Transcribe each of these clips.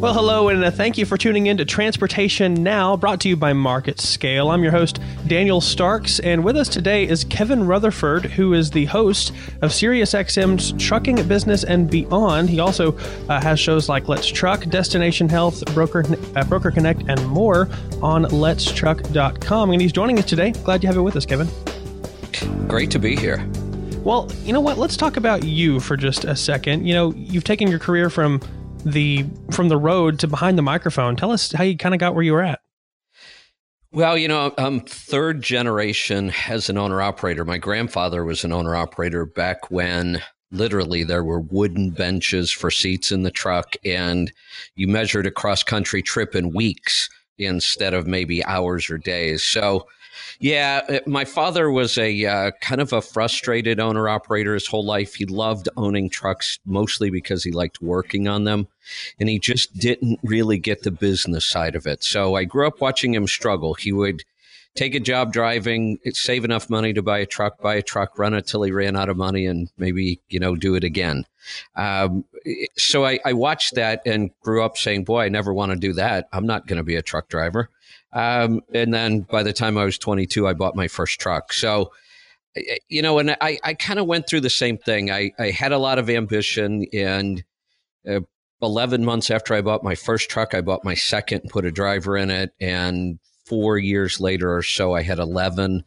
Well, hello, and uh, thank you for tuning in to Transportation Now, brought to you by MarketScale. I'm your host, Daniel Starks, and with us today is Kevin Rutherford, who is the host of SiriusXM's Trucking Business and Beyond. He also uh, has shows like Let's Truck, Destination Health, Broker, uh, Broker Connect, and more on letstruck.com. And he's joining us today. Glad you have it with us, Kevin. Great to be here. Well, you know what? Let's talk about you for just a second. You know, you've taken your career from the from the road to behind the microphone. Tell us how you kind of got where you were at. Well, you know, I'm third generation as an owner operator. My grandfather was an owner operator back when literally there were wooden benches for seats in the truck and you measured a cross country trip in weeks instead of maybe hours or days. So yeah, uh, my father was a uh, kind of a frustrated owner operator his whole life. He loved owning trucks mostly because he liked working on them, and he just didn't really get the business side of it. So I grew up watching him struggle. He would take a job driving, save enough money to buy a truck, buy a truck, run it till he ran out of money, and maybe you know do it again. Um, so I, I watched that and grew up saying, "Boy, I never want to do that. I'm not going to be a truck driver." Um, and then by the time I was 22, I bought my first truck. So, you know, and I, I kind of went through the same thing. I, I had a lot of ambition, and uh, 11 months after I bought my first truck, I bought my second, put a driver in it. And four years later or so, I had 11.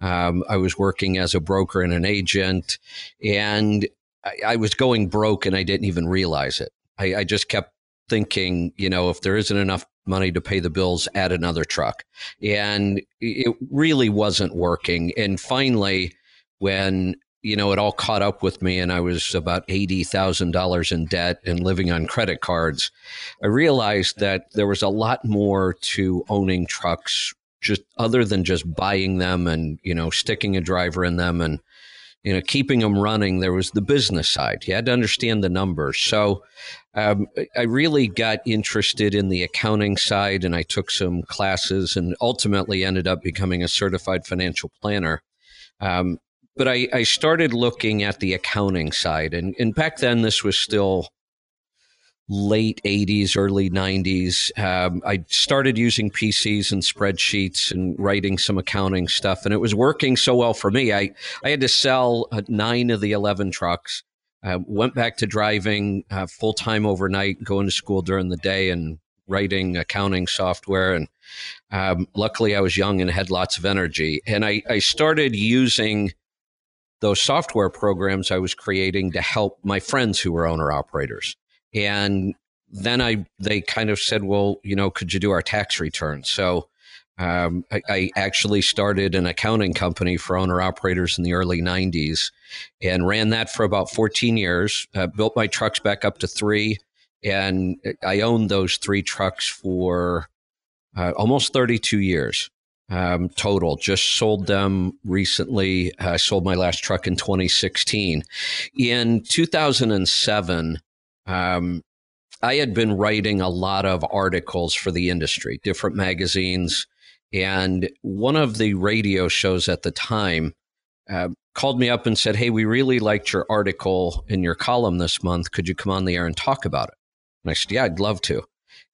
Um, I was working as a broker and an agent, and I, I was going broke, and I didn't even realize it. I, I just kept thinking, you know, if there isn't enough money to pay the bills, add another truck. And it really wasn't working. And finally, when you know, it all caught up with me and I was about $80,000 in debt and living on credit cards. I realized that there was a lot more to owning trucks just other than just buying them and, you know, sticking a driver in them and, you know, keeping them running. There was the business side. You had to understand the numbers. So um, I really got interested in the accounting side and I took some classes and ultimately ended up becoming a certified financial planner. Um, but I, I, started looking at the accounting side. And, and back then, this was still late 80s, early 90s. Um, I started using PCs and spreadsheets and writing some accounting stuff. And it was working so well for me. I, I had to sell uh, nine of the 11 trucks. Uh, went back to driving uh, full time overnight, going to school during the day, and writing accounting software. And um, luckily, I was young and had lots of energy. And I, I started using those software programs I was creating to help my friends who were owner operators. And then I they kind of said, well, you know, could you do our tax return? So um, I, I, actually started an accounting company for owner operators in the early 90s and ran that for about 14 years. Uh, built my trucks back up to three, and I owned those three trucks for uh, almost 32 years um, total. Just sold them recently. I sold my last truck in 2016. In 2007, um, I had been writing a lot of articles for the industry, different magazines. And one of the radio shows at the time uh, called me up and said, Hey, we really liked your article in your column this month. Could you come on the air and talk about it? And I said, Yeah, I'd love to.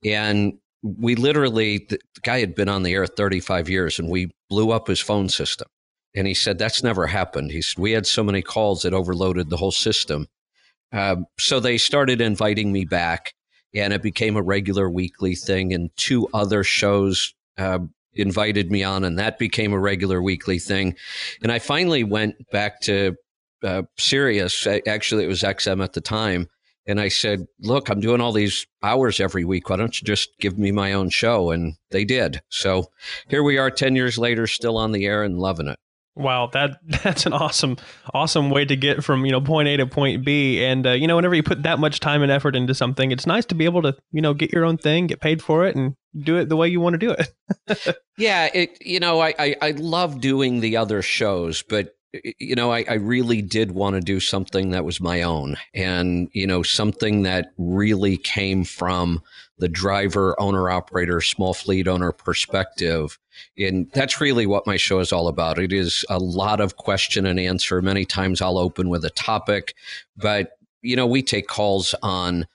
And we literally, the guy had been on the air 35 years and we blew up his phone system. And he said, That's never happened. He said, We had so many calls that overloaded the whole system. Um, so they started inviting me back and it became a regular weekly thing. And two other shows uh, invited me on, and that became a regular weekly thing. And I finally went back to uh, Sirius. Actually, it was XM at the time. And I said, Look, I'm doing all these hours every week. Why don't you just give me my own show? And they did. So here we are 10 years later, still on the air and loving it. Wow, that that's an awesome, awesome way to get from you know point A to point B. And uh, you know, whenever you put that much time and effort into something, it's nice to be able to you know get your own thing, get paid for it, and do it the way you want to do it. yeah, it. You know, I, I I love doing the other shows, but you know, I, I really did want to do something that was my own, and you know, something that really came from the driver, owner, operator, small fleet owner perspective. And that's really what my show is all about. It is a lot of question and answer. Many times I'll open with a topic, but you know, we take calls on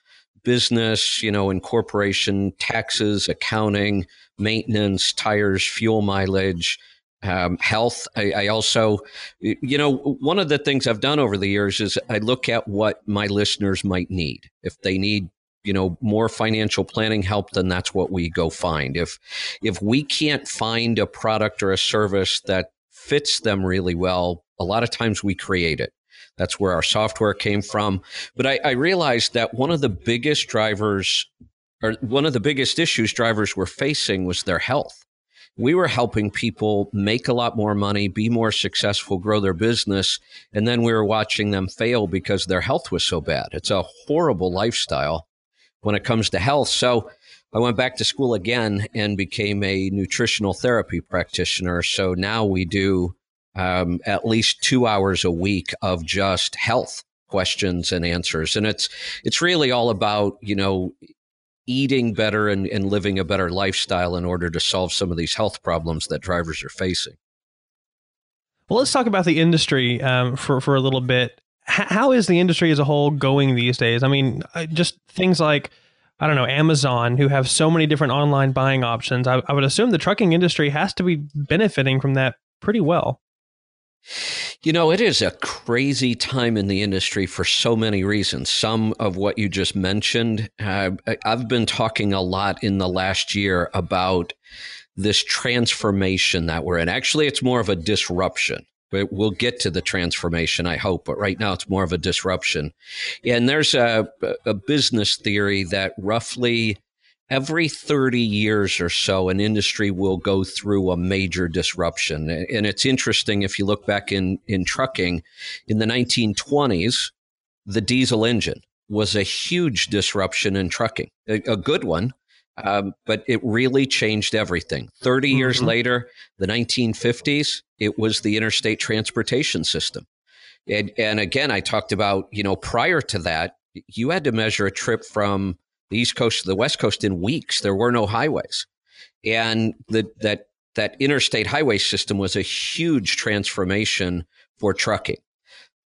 business, you know, incorporation, taxes, accounting, maintenance, tires, fuel mileage, um, health. I, I, also, you know, one of the things I've done over the years is I look at what my listeners might need. If they need, you know, more financial planning help, then that's what we go find. If if we can't find a product or a service that fits them really well, a lot of times we create it. That's where our software came from. But I, I realized that one of the biggest drivers, or one of the biggest issues drivers were facing was their health we were helping people make a lot more money, be more successful, grow their business. And then we were watching them fail because their health was so bad. It's a horrible lifestyle when it comes to health. So I went back to school again and became a nutritional therapy practitioner. So now we do um, at least two hours a week of just health questions and answers and it's it's really all about you know eating better and, and living a better lifestyle in order to solve some of these health problems that drivers are facing. Well, let's talk about the industry um, for for a little bit. H- how is the industry as a whole going these days? I mean, just things like I don't know Amazon, who have so many different online buying options. I, I would assume the trucking industry has to be benefiting from that pretty well. You know, it is a crazy time in the industry for so many reasons. Some of what you just mentioned, uh, I've been talking a lot in the last year about this transformation that we're in. Actually, it's more of a disruption. We'll get to the transformation, I hope, but right now it's more of a disruption. And there's a, a business theory that roughly every 30 years or so, an industry will go through a major disruption. And it's interesting if you look back in, in trucking, in the 1920s, the diesel engine was a huge disruption in trucking, a, a good one. Um, but it really changed everything. 30 mm-hmm. years later, the 1950s, it was the interstate transportation system. And, and again, I talked about, you know, prior to that, you had to measure a trip from the East Coast to the West Coast in weeks. There were no highways, and the, that that interstate highway system was a huge transformation for trucking.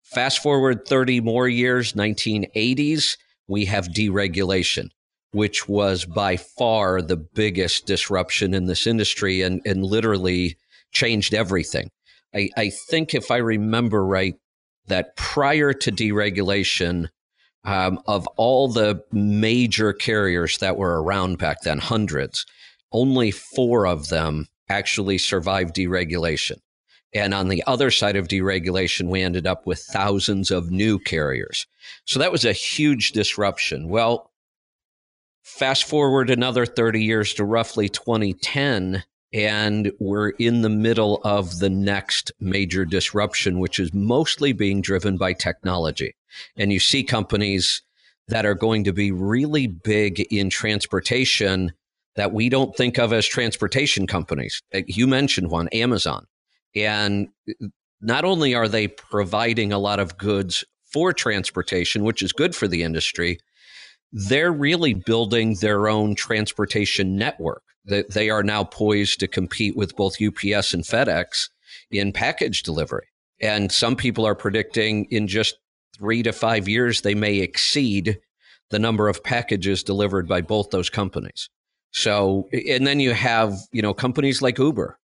Fast forward 30 more years, 1980s, we have deregulation, which was by far the biggest disruption in this industry and, and literally changed everything. I, I think if I remember right, that prior to deregulation, um, of all the major carriers that were around back then, hundreds, only four of them actually survived deregulation. And on the other side of deregulation, we ended up with thousands of new carriers. So that was a huge disruption. Well, fast forward another 30 years to roughly 2010, and we're in the middle of the next major disruption, which is mostly being driven by technology. And you see companies that are going to be really big in transportation that we don't think of as transportation companies. Uh, you mentioned one, Amazon. And not only are they providing a lot of goods for transportation, which is good for the industry, they're really building their own transportation network. They are now poised to compete with both UPS and FedEx in package delivery. And some people are predicting in just three to five years, they may exceed the number of packages delivered by both those companies. So, and then you have, you know, companies like Uber,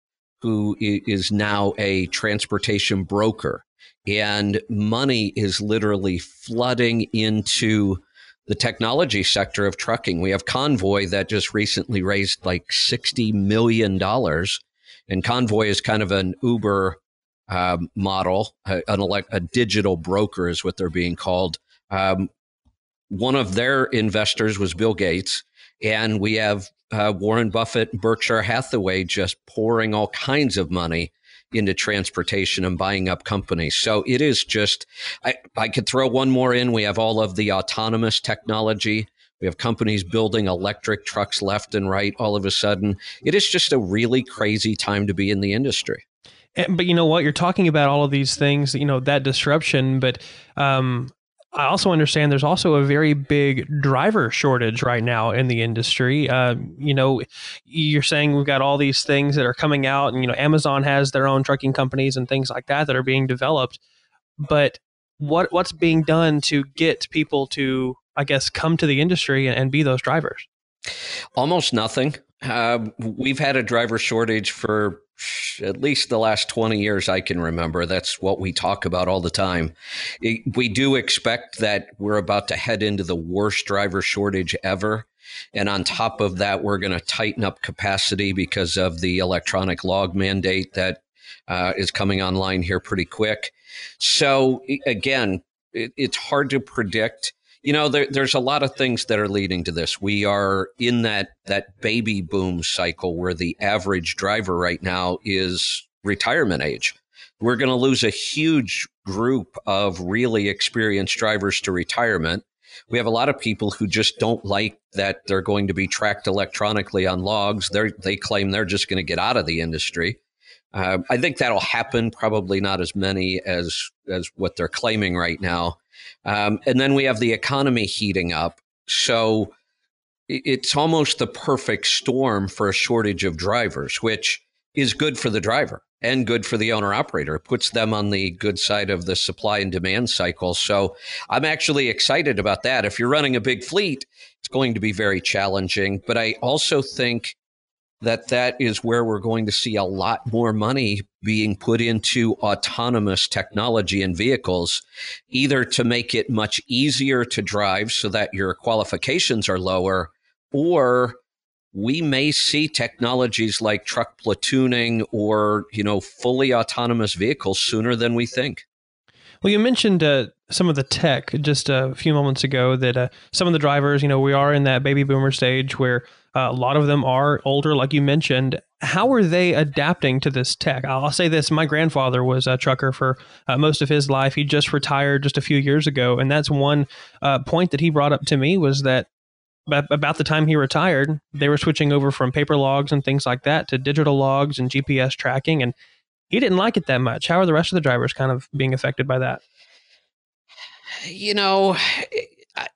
who is now a transportation broker, and money is literally flooding into the technology sector of trucking. We have Convoy that just recently raised like $60 million. And Convoy is kind of an Uber um, model, a, an elect, a digital broker is what they're being called. Um, one of their investors was Bill Gates, and we have uh, Warren Buffett, and Berkshire Hathaway just pouring all kinds of money into transportation and buying up companies. So it is just, I, I could throw one more in. We have all of the autonomous technology. We have companies building electric trucks left and right all of a sudden. It is just a really crazy time to be in the industry. But you know what? You're talking about all of these things, you know, that disruption. But um, I also understand there's also a very big driver shortage right now in the industry. Uh, you know, you're saying we've got all these things that are coming out, and you know, Amazon has their own trucking companies and things like that that are being developed. But what what's being done to get people to I guess, come to the industry and, and be those drivers? Almost nothing. Uh, we've had a driver shortage for at least the last 20 years I can remember. That's what we talk about all the time. It, we do expect that we're about to head into the worst driver shortage ever. And on top of that, we're going to tighten up capacity because of the electronic log mandate that uh, is coming online here pretty quick. So, again, it, it's hard to predict you know there, there's a lot of things that are leading to this we are in that that baby boom cycle where the average driver right now is retirement age we're going to lose a huge group of really experienced drivers to retirement we have a lot of people who just don't like that they're going to be tracked electronically on logs they they claim they're just going to get out of the industry uh, I think that'll happen. Probably not as many as as what they're claiming right now. Um, and then we have the economy heating up. So it's almost the perfect storm for a shortage of drivers, which is good for the driver and good for the owner operator. It puts them on the good side of the supply and demand cycle. So I'm actually excited about that. If you're running a big fleet, it's going to be very challenging. But I also think that that is where we're going to see a lot more money being put into autonomous technology and vehicles, either to make it much easier to drive so that your qualifications are lower, or we may see technologies like truck platooning or you know fully autonomous vehicles sooner than we think. Well, you mentioned uh, some of the tech just a few moments ago that uh, some of the drivers, you know, we are in that baby boomer stage where uh, a lot of them are older, like you mentioned. How are they adapting to this tech? I'll say this my grandfather was a trucker for uh, most of his life. He just retired just a few years ago. And that's one uh, point that he brought up to me was that about the time he retired, they were switching over from paper logs and things like that to digital logs and GPS tracking. And he didn't like it that much. How are the rest of the drivers kind of being affected by that? You know,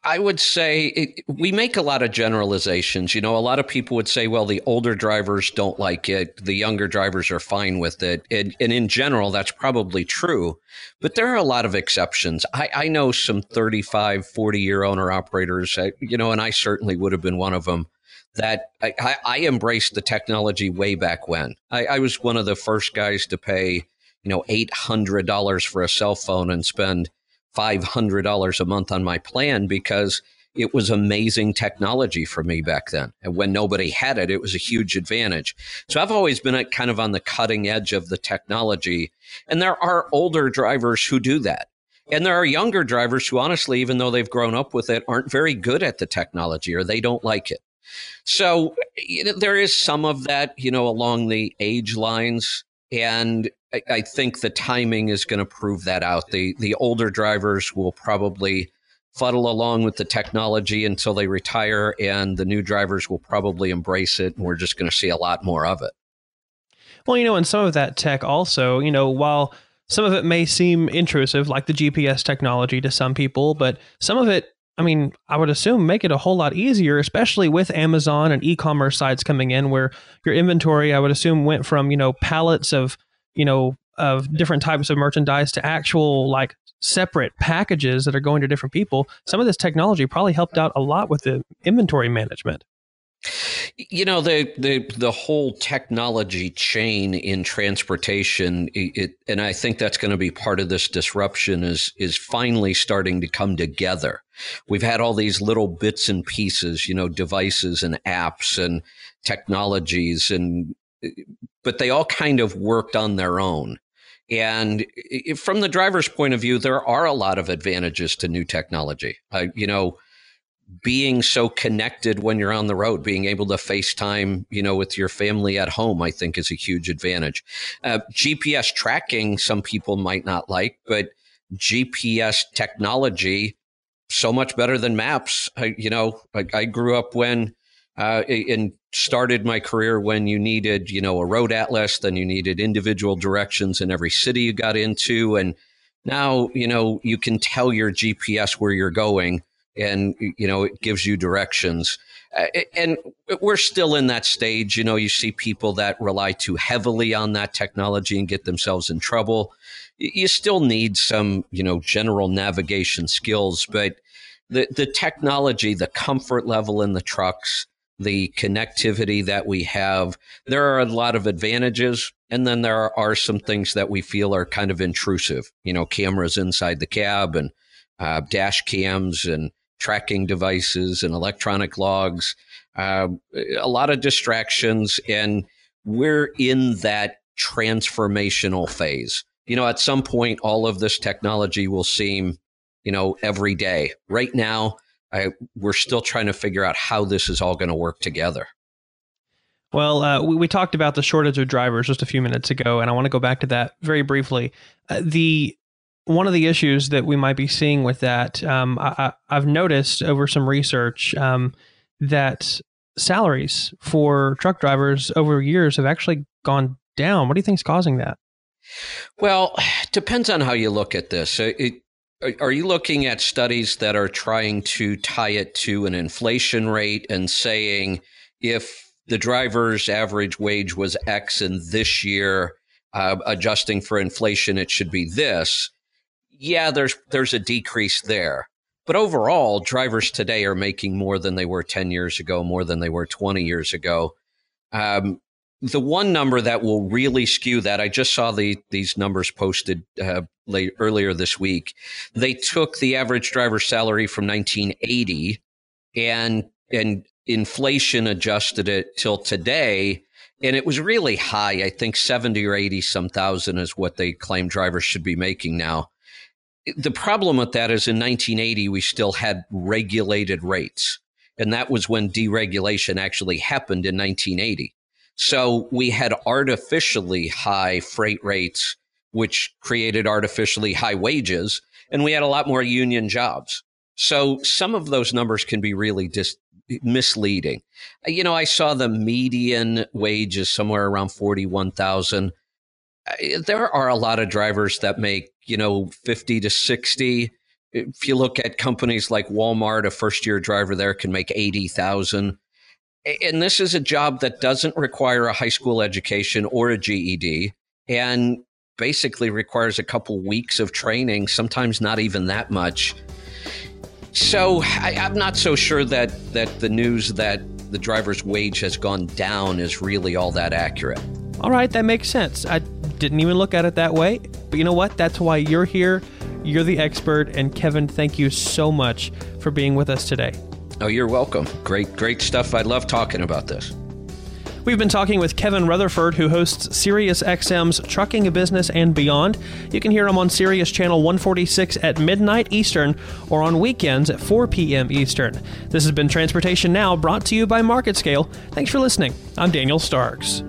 I would say it, we make a lot of generalizations. You know, a lot of people would say, well, the older drivers don't like it, the younger drivers are fine with it. And, and in general, that's probably true. But there are a lot of exceptions. I, I know some 35, 40 year owner operators, you know, and I certainly would have been one of them that I, I embraced the technology way back when. I, I was one of the first guys to pay, you know, $800 for a cell phone and spend $500 a month on my plan because it was amazing technology for me back then. And when nobody had it, it was a huge advantage. So I've always been at kind of on the cutting edge of the technology. And there are older drivers who do that. And there are younger drivers who, honestly, even though they've grown up with it, aren't very good at the technology or they don't like it. So you know, there is some of that, you know, along the age lines. And I, I think the timing is going to prove that out. The the older drivers will probably fuddle along with the technology until they retire, and the new drivers will probably embrace it, and we're just going to see a lot more of it. Well, you know, and some of that tech also, you know, while some of it may seem intrusive, like the GPS technology to some people, but some of it I mean, I would assume make it a whole lot easier, especially with Amazon and e-commerce sites coming in where your inventory, I would assume, went from, you know, pallets of you know, of different types of merchandise to actual like separate packages that are going to different people. Some of this technology probably helped out a lot with the inventory management. You know the the the whole technology chain in transportation, it, and I think that's going to be part of this disruption is is finally starting to come together. We've had all these little bits and pieces, you know, devices and apps and technologies and but they all kind of worked on their own. And from the driver's point of view, there are a lot of advantages to new technology. Uh, you know, being so connected when you're on the road, being able to FaceTime, you know, with your family at home, I think is a huge advantage. Uh, GPS tracking, some people might not like, but GPS technology, so much better than maps. I, you know, I, I grew up when uh, and started my career when you needed, you know, a road atlas, then you needed individual directions in every city you got into. And now, you know, you can tell your GPS where you're going and, you know, it gives you directions. And we're still in that stage. You know, you see people that rely too heavily on that technology and get themselves in trouble. You still need some, you know, general navigation skills, but the the technology, the comfort level in the trucks, the connectivity that we have. There are a lot of advantages, and then there are some things that we feel are kind of intrusive. You know, cameras inside the cab and uh, dash cams and tracking devices and electronic logs. Uh, a lot of distractions, and we're in that transformational phase. You know, at some point, all of this technology will seem, you know, every day. Right now, I, we're still trying to figure out how this is all going to work together. Well, uh, we, we, talked about the shortage of drivers just a few minutes ago, and I want to go back to that very briefly. Uh, the one of the issues that we might be seeing with that, um, I, have noticed over some research um, that salaries for truck drivers over years have actually gone down. What do you think is causing that? Well, depends on how you look at this. It, are you looking at studies that are trying to tie it to an inflation rate and saying if the driver's average wage was X and this year, uh, adjusting for inflation, it should be this? Yeah, there's there's a decrease there. But overall, drivers today are making more than they were 10 years ago, more than they were 20 years ago. Um, the one number that will really skew that, I just saw the these numbers posted uh, late, earlier this week. They took the average driver salary from 1980 and and inflation adjusted it till today and it was really high i think 70 or 80 some thousand is what they claim drivers should be making now the problem with that is in 1980 we still had regulated rates. And that was when deregulation actually happened in 1980 so we had artificially high freight rates which created artificially high wages and we had a lot more union jobs. So some of those numbers can be really dis- misleading. You know i saw the median wage is somewhere around 41000 there are a lot of drivers that make you know 50 to 60 if you look at companies like walmart a first year driver there can make 80000 and this is a job that doesn't require a high school education or a ged and basically requires a couple weeks of training sometimes not even that much. So I, i'm not so sure that that the news that the driver's wage has gone down is really all that accurate. All right that makes sense. I didn't even look at it that way. But you know what? That's why you're here. You're the expert. And Kevin, thank you so much for being with us today. Oh, you're welcome. Great, great stuff. I love talking about this. We've been talking with Kevin Rutherford, who hosts SiriusXM's Trucking a Business and Beyond. You can hear him on Sirius Channel 146 at midnight Eastern or on weekends at 4 p.m. Eastern. This has been Transportation Now, brought to you by MarketScale. Thanks for listening. I'm Daniel Starks.